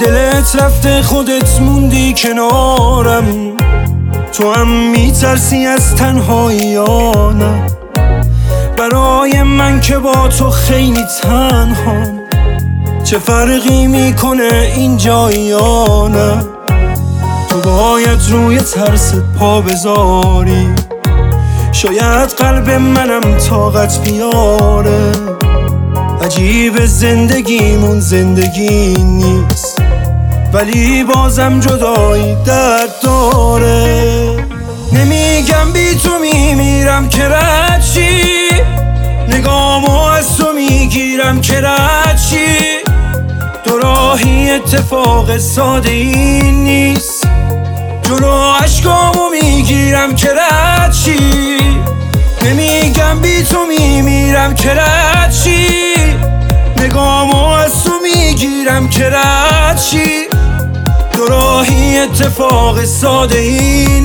دلت رفته خودت موندی کنارم. تو هم میترسی از تنهایی یا نه. برای من که با تو خیلی تنهام چه فرقی می‌کنه اینجا یا نه؟ تو باید روی ترس پا بذاری. شاید قلب منم طاقت بیاره. عجیب زندگیمون زندگی نیست. ولی بازم جدایی درد داره. نمیگم بی تو میمیرم که رچی نگامو از تو می‌گیرم که رچی دو راهی اتفاق ساده ای نیست. جلو عشقامو می‌گیرم که رچی نمیگم بی تو میمیرم که رچی نگامو از تو می‌گیرم که رچی دو راهی اتفاق ساده ای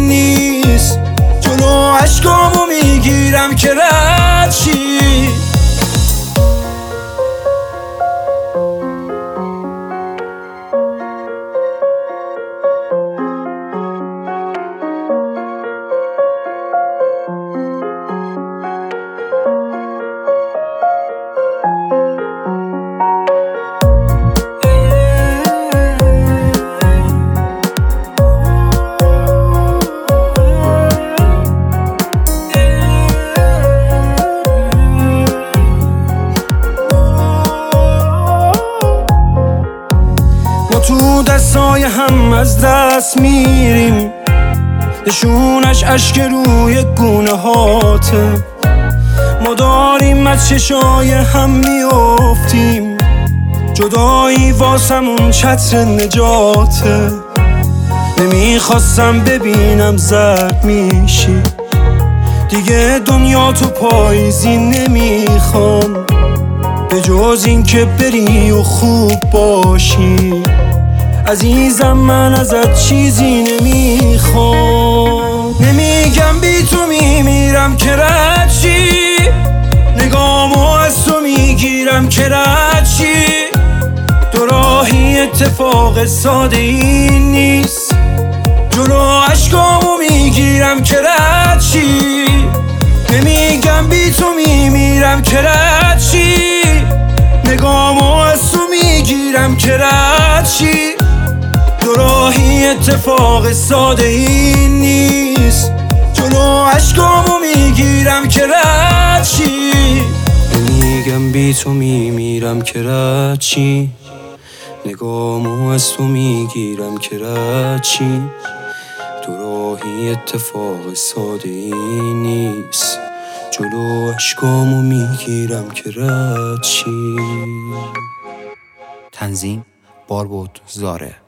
دستای هم از دست میریم. نشونش اشک روی گونه هاته. ما داریم از چشای هم میافتیم. جدایی واسمون چتر نجاته. نمی‌خواستم ببینم زرد میشی. دیگه دنیا تو پاییزی نمی‌خوام. به جز این که بری و خوب باشی. عزیزم من ازت چیزی نمی‌خوام. نمیگم بی تو میمیرم که رچی نگامو از تو می‌گیرم که رچی دو راهی اتفاق ساده ای نیست. جلو اتفاق ساده ای نیست. جلو عشقامو می‌گیرم که رچی نمیگم بی تو میمیرم که رچی نگامو از تو می‌گیرم که رچی دو راهی اتفاق ساده ای نیست. جلو عشقامو می‌گیرم که رچی تنظیم باربود زاره.